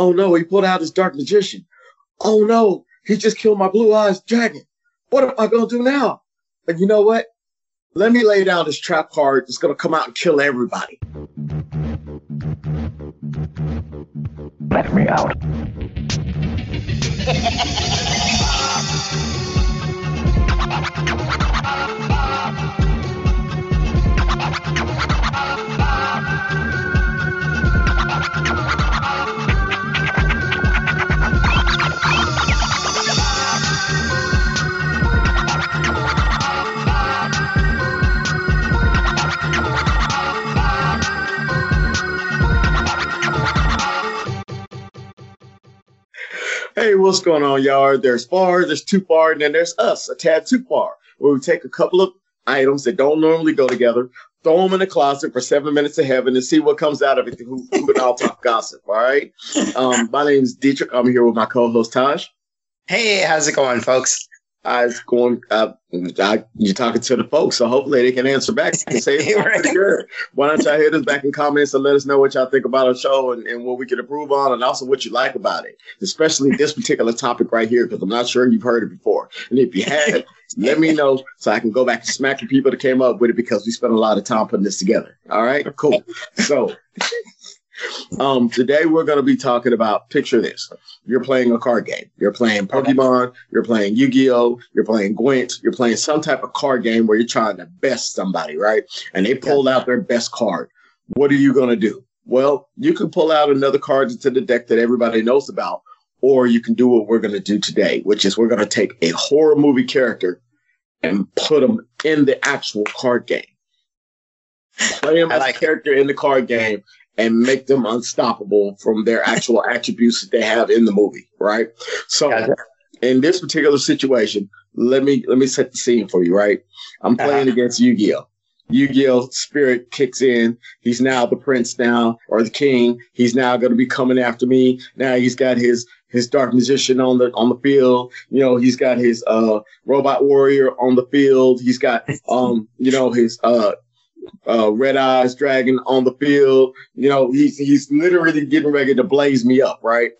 Oh no, he pulled out his dark magician. Oh no, he just killed my blue eyes dragon. What am I gonna do now? And you know what? Let me lay down this trap card that's gonna come out and kill everybody. Let me out. what's going on, y'all? There's far, there's too far, and then there's us, a tad too far, where we take a couple of items that don't normally go together, throw them in the closet for seven minutes of heaven, and see what comes out of it. Who, can all talk gossip? All right. Um, my name is Dietrich. I'm here with my co-host Taj. Hey, how's it going, folks? I was going. Uh, I, you're talking to the folks, so hopefully they can answer back and say Right. good. Why don't y'all hit us back in comments and let us know what y'all think about our show and, and what we can improve on, and also what you like about it, especially this particular topic right here, because I'm not sure you've heard it before. And if you have, let me know so I can go back and smack the people that came up with it because we spent a lot of time putting this together. All right, cool. So. Um, today we're going to be talking about picture this. You're playing a card game. You're playing Pokemon, you're playing Yu-Gi-Oh, you're playing Gwent, you're playing some type of card game where you're trying to best somebody, right? And they pulled out their best card. What are you going to do? Well, you can pull out another card into the deck that everybody knows about, or you can do what we're going to do today, which is we're going to take a horror movie character and put them in the actual card game. Play them I as like a it. character in the card game and make them unstoppable from their actual attributes that they have in the movie, right? So Gotcha. in this particular situation, let me let me set the scene for you, right? I'm playing Uh-huh. against Yu-Gi-Oh. Yu-Gi-Oh spirit kicks in. He's now the prince now, or the king. He's now going to be coming after me. Now he's got his his dark magician on the on the field. You know, he's got his uh robot warrior on the field. He's got um you know his uh uh red eyes dragon on the field. You know, he's he's literally getting ready to blaze me up, right?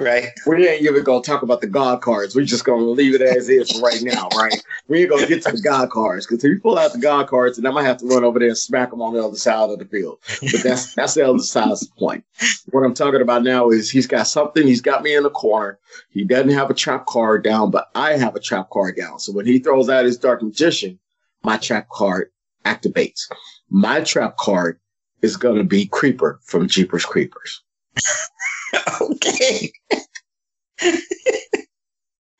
Right. We ain't even gonna talk about the God cards. We're just gonna leave it as is for right now, right? We ain't gonna get to the God cards because if you pull out the God cards, then I might have to run over there and smack them on the other side of the field. But that's that's the other side's point. What I'm talking about now is he's got something. He's got me in the corner. He doesn't have a trap card down, but I have a trap card down. So when he throws out his Dark Magician, my trap card activates. My trap card is gonna be Creeper from Jeepers Creepers. okay.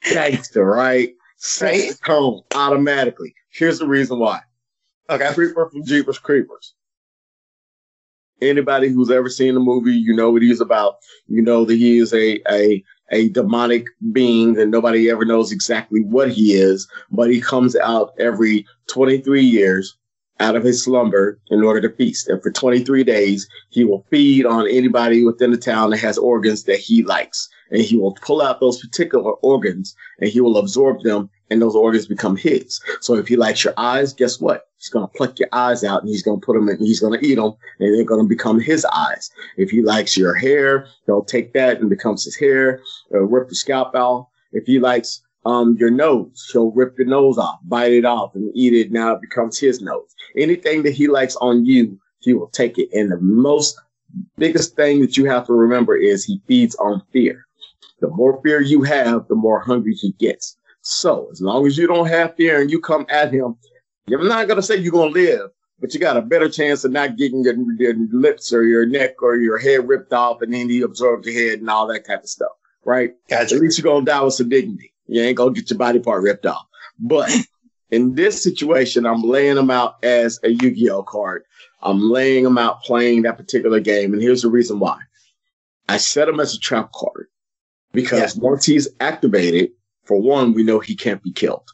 Gangster, right? Set Right. the tone automatically. Here's the reason why. Okay. Creeper from Jeepers Creepers. Anybody who's ever seen the movie, you know what he's about. You know that he is a a a demonic being and nobody ever knows exactly what he is, but he comes out every 23 years out of his slumber in order to feast. And for 23 days, he will feed on anybody within the town that has organs that he likes. And he will pull out those particular organs and he will absorb them and those organs become his. So if he likes your eyes, guess what? He's going to pluck your eyes out and he's going to put them in, and he's going to eat them and they're going to become his eyes. If he likes your hair, he'll take that and becomes his hair, uh, rip your scalp out. If he likes um, your nose, he'll rip your nose off, bite it off and eat it. Now it becomes his nose. Anything that he likes on you, he will take it. And the most biggest thing that you have to remember is he feeds on fear. The more fear you have, the more hungry he gets. So as long as you don't have fear and you come at him, I'm not going to say you're going to live, but you got a better chance of not getting your, your lips or your neck or your head ripped off and then he absorbs your head and all that kind of stuff, right? Gotcha. At least you're going to die with some dignity. You ain't to get your body part ripped off. But in this situation, I'm laying them out as a Yu-Gi-Oh card. I'm laying them out playing that particular game. And here's the reason why. I set him as a trap card because once he's activated, for one, we know he can't be killed.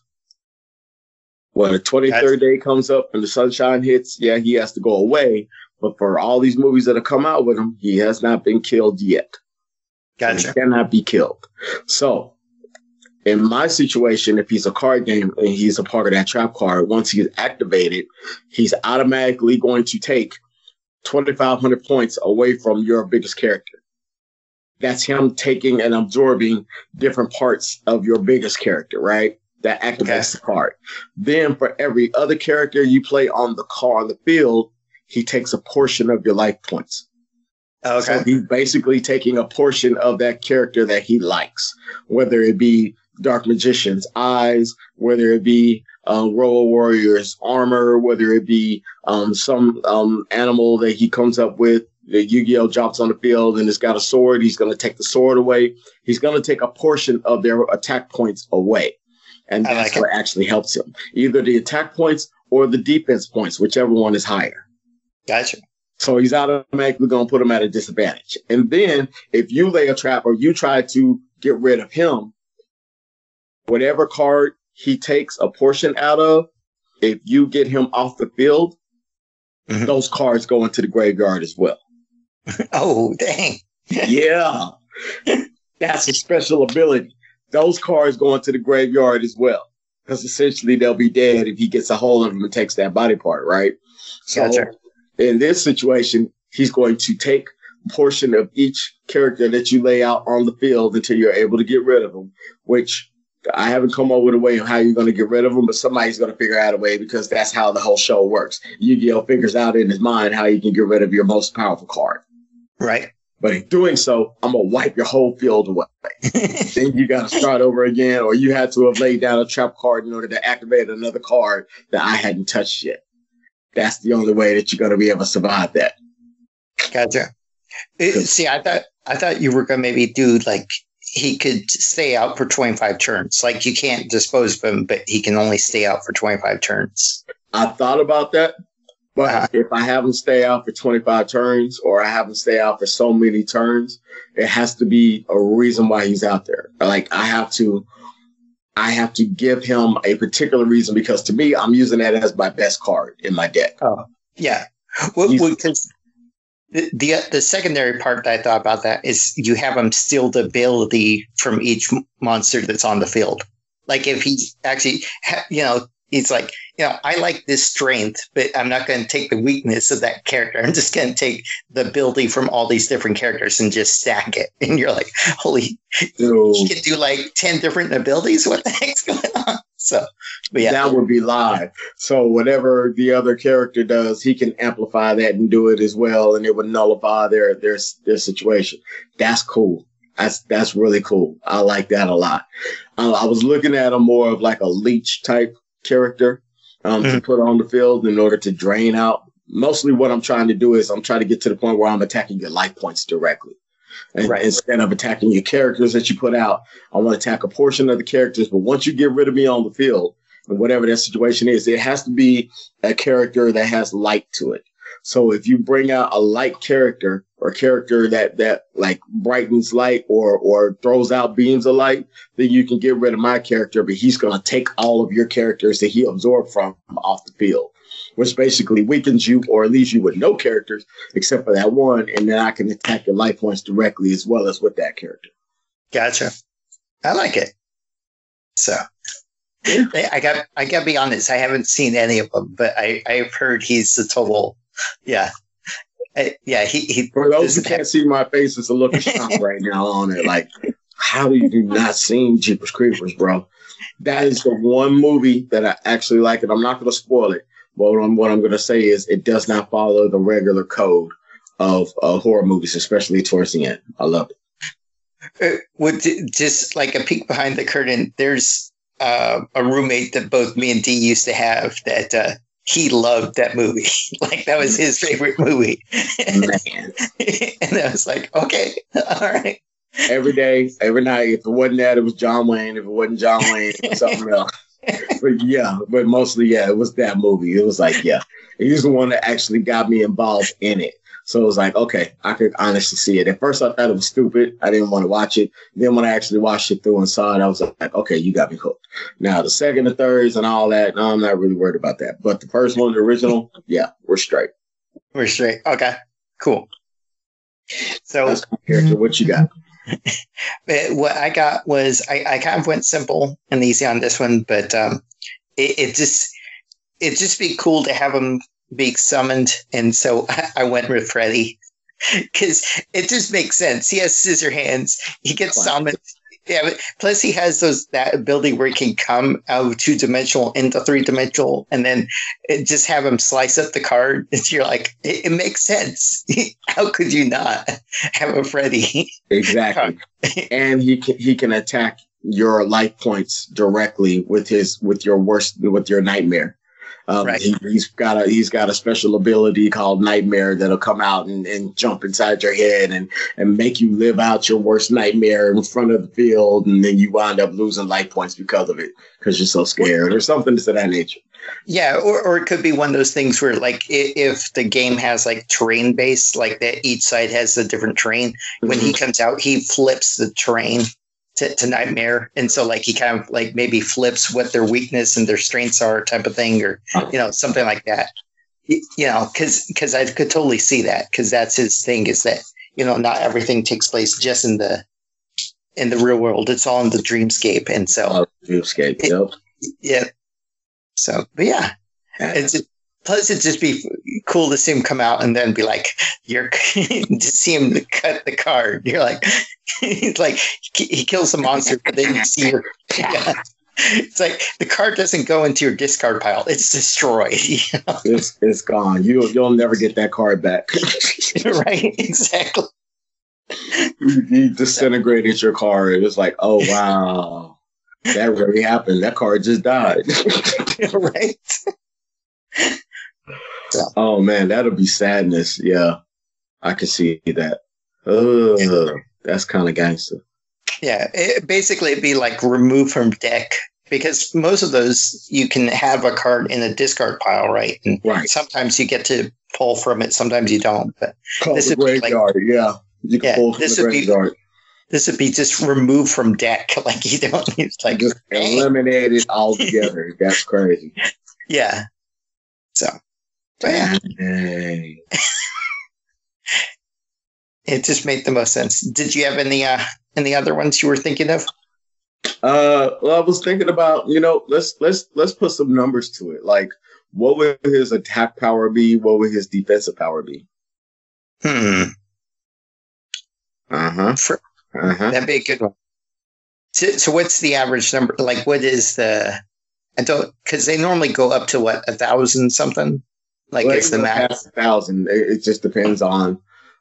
When the 23rd That's- day comes up and the sunshine hits, yeah, he has to go away. But for all these movies that have come out with him, he has not been killed yet. Gotcha. He cannot be killed. So, in my situation, if he's a card game and he's a part of that trap card, once he's activated, he's automatically going to take 2,500 points away from your biggest character. that's him taking and absorbing different parts of your biggest character, right? That activates the card. Then for every other character you play on the car on the field, he takes a portion of your life points. Okay. So he's basically taking a portion of that character that he likes, whether it be Dark Magician's eyes, whether it be um, Robo Warrior's armor, whether it be um, some um, animal that he comes up with. The Yu-Gi-Oh drops on the field and it's got a sword. He's going to take the sword away. He's going to take a portion of their attack points away. And that's like what actually helps him. Either the attack points or the defense points, whichever one is higher. Gotcha. So he's automatically going to put him at a disadvantage. And then if you lay a trap or you try to get rid of him, whatever card he takes a portion out of, if you get him off the field, Mhm. those cards go into the graveyard as well. Oh, dang. yeah. That's a special ability. Those cards go into the graveyard as well. Because essentially they'll be dead if he gets a hold of them and takes that body part, right? So Gotcha. in this situation, he's going to take a portion of each character that you lay out on the field until you're able to get rid of them, which I haven't come up with a way of how you're going to get rid of them, but somebody's going to figure out a way because that's how the whole show works. Yu-Gi-Oh figures out in his mind how you can get rid of your most powerful card. Right. But in doing so, I'm going to wipe your whole field away. then you got to start over again, or you had to have laid down a trap card in order to activate another card that I hadn't touched yet. That's the only way that you're going to be able to survive that. Gotcha. See, I thought I thought you were gonna maybe do like he could stay out for 25 turns. Like you can't dispose of him, but he can only stay out for 25 turns. I thought about that, but Uh-huh. if I have him stay out for 25 turns or I have him stay out for so many turns, it has to be a reason why he's out there. Like I have to, I have to give him a particular reason because to me, I'm using that as my best card in my deck. Oh, Yeah. Well, because the, the the secondary part that I thought about that is you have him steal the ability from each monster that's on the field. Like if he actually, you know, he's like, you know, I like this strength, but I'm not going to take the weakness of that character. I'm just going to take the ability from all these different characters and just stack it. And you're like, holy, So he can do like ten different abilities. What the heck's going on? So, but yeah, that would be live. So whatever the other character does, he can amplify that and do it as well, and it would nullify their their their situation. That's cool. That's that's really cool. I like that a lot. Uh, I was looking at him more of like a leech type character um, to put on the field in order to drain out. Mostly, what I'm trying to do is I'm trying to get to the point where I'm attacking your life points directly. And Right. instead of attacking your characters that you put out, I want to attack a portion of the characters. But once you get rid of me on the field, and whatever that situation is, it has to be a character that has light to it. So if you bring out a light character or character that that like brightens light or or throws out beams of light, then you can get rid of my character, but he's gonna take all of your characters that he absorbed from off the field, which basically weakens you or leaves you with no characters except for that one, and then I can attack your life points directly as well as with that character. Gotcha. I like it. So I got I got to be honest. I haven't seen any of them, but I I've heard he's the total. Yeah, Uh, yeah. He he. For those who have- can't see my face, it's a look of shock right now on it. Like, how do you do not seen Jeepers Creepers, bro? That is the one movie that I actually like, and I'm not going to spoil it. What I'm, what I'm going to say is it does not follow the regular code of uh, horror movies, especially towards the end. I love it. uh, would just like a peek behind the curtain. There's uh, a roommate that both me and Dee used to have that uh, he loved that movie. like that was his favorite movie, and I was like, okay, all right. every day, every night. If it wasn't that, it was John Wayne. If it wasn't John Wayne, it was something else. But yeah, but mostly, yeah, it was that movie. It was like, yeah, he's the one that actually got me involved in it. So it was like, okay, I could honestly see it. At first, I thought it was stupid. I didn't want to watch it. Then when I actually watched it through and saw it, I was like, okay, you got me hooked. Now the second, the thirds, and all that, no, I'm not really worried about that. But the first one, the original, yeah, we're straight. We're straight. Okay, cool. So character. What you got? What I got was I, I kind of went simple and easy on this one, but um, it, it just it just be cool to have him be summoned, and so I, I went with Freddy. because it just makes sense. He has scissor hands. He gets summoned. Yeah, but plus he has those that ability where he can come out of two dimensional into three dimensional, and then just have him slice up the card. And you're like, it, it makes sense. How could you not have a Freddy? Exactly, and he can he can attack your life points directly with his with your worst with your nightmare. Um, Right. he, he's got a he's got a special ability called Nightmare that'll come out and, and jump inside your head and and make you live out your worst nightmare in front of the field, and then you wind up losing life points because of it because you're so scared or something to that nature. Yeah, or, or it could be one of those things where, like, if the game has like terrain based, like that each side has a different terrain. When he comes out, he flips the terrain to, to Nightmare, and so like he kind of like maybe flips what their weakness and their strengths are, type of thing, or you know something like that. You know, because because I could totally see that because that's his thing is that you know not everything takes place just in the in the real world; it's all in the dreamscape, and so Dreamscape, yep. yeah. So, but yeah, it's plus it'd just be cool to see him come out and then be like, "You're," to see him cut the card. You're like, it's like he kills the monster, but then you see your. Yeah. It's like the card doesn't go into your discard pile; it's destroyed. you know? It's it's gone. You you'll never get that card back. right? Exactly. you, you disintegrated your card. It was like, oh wow, that really happened. That card just died. right. Oh man, that'll be sadness. Yeah, I can see that. Ugh, that's kind of gangster. Yeah, it, basically it'd be like remove from deck because most of those you can have a card in a discard pile, right? And Right. sometimes you get to pull from it, sometimes you don't. But Call This would be like- yeah, you can Yeah, pull from this the would be- this would be just removed from deck, like you don't. Like just dang. eliminate it altogether. That's crazy. yeah. Dang. it just made the most sense. Did you have any uh any other ones you were thinking of? Uh, well, I was thinking about you know let's let's let's put some numbers to it. Like, what would his attack power be? What would his defensive power be? Hmm. Uh huh. For, Uh huh. that'd be a good one. So, so what's the average number? Like, what is the? I don't because they normally go up to what a thousand something. Like it's the max. Thousand. It, it just depends on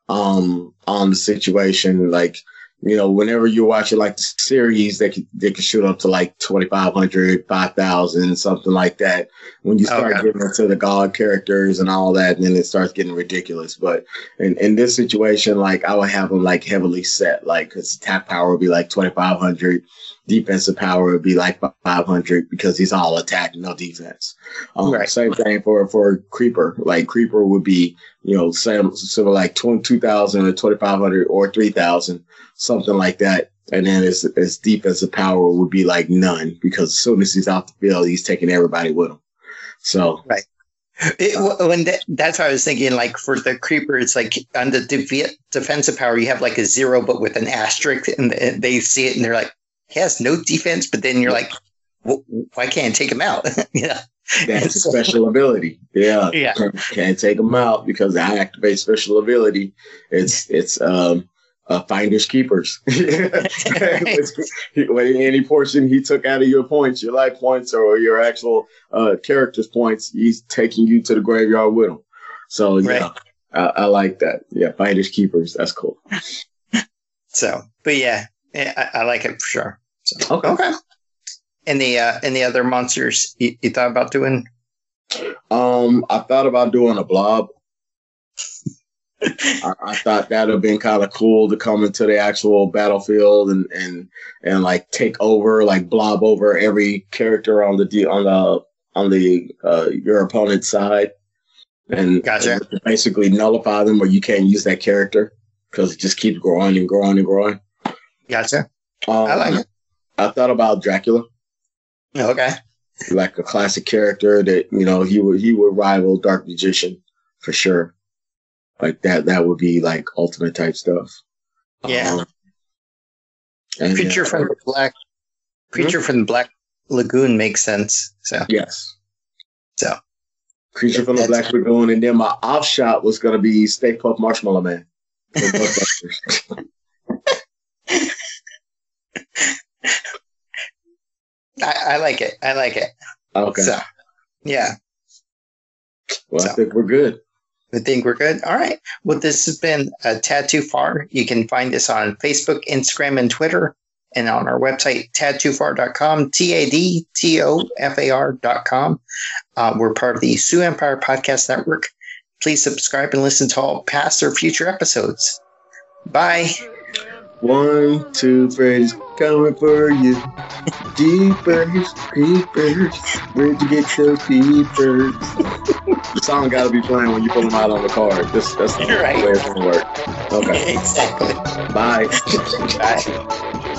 um on the situation. Like you know, whenever you're watching like the series, they can they can shoot up to like 2,500, 5,000, something like that. When you start Okay. getting into the god characters and all that, then it starts getting ridiculous. But in, in this situation, like I would have them like heavily set, like because attack power would be like 2,500, defensive power would be like 500 because he's all attack, no defense. Um, Right. Same thing for for creeper. Like creeper would be you know same sort of like 20, 2,000 or 2,500 or 3,000, something like that. And then his, his defensive power would be like none because as soon as he's out the field, he's taking everybody with him. So It, when that, that's what I was thinking. Like for the creeper, it's like on the defe- defensive power, you have like a zero, but with an asterisk, and they see it and they're like, he has no defense. But then you're like, "Wh- why can't I take him out? yeah, that's a special ability. Yeah. Yeah. Can't, take him out because I activate special ability. It's, it's, um, uh, finders keepers. when any portion he took out of your points, your life points or your actual uh, character's points, he's taking you to the graveyard with him. So yeah, Right. I, I like that. Yeah, finders keepers. That's cool. So, but yeah, I, I like it for sure. So, Okay. okay. Any uh, any other monsters you, you thought about doing? Um, I thought about doing a blob. I, I thought that'd have been kind of cool to come into the actual battlefield and and and like take over, like blob over every character on the on the on the uh, your opponent's side, and Gotcha. and basically nullify them, or you can't use that character because it just keeps growing and growing and growing. Gotcha. Um, I like it. I thought about Dracula, Okay. like a classic character that you know he would he would rival Dark Magician for sure. Like that that would be like ultimate type stuff. Yeah. Um, and, Creature uh, from the black creature from the black lagoon makes sense. So, yes. so Creature from the Black Lagoon, and then my off shot was gonna be Stay Puft Marshmallow Man. I, I like it. I like it. Okay. So, yeah, well, I think we're good. I think we're good. All right. Well, this has been a Tad Too Far. You can find us on Facebook, Instagram, and Twitter, and on our website, tadtoofar.com, T A D T O F A R.com. Uh, we're part of the Sioux Empire Podcast Network. Please subscribe and listen to all past or future episodes. Bye. One, two, Freddy's coming for you. Jeepers, creepers, where'd you get those peepers? the song got to be playing when you pull them out on the card. This, that's the right. way it's gonna work. Okay, exactly. bye. Bye.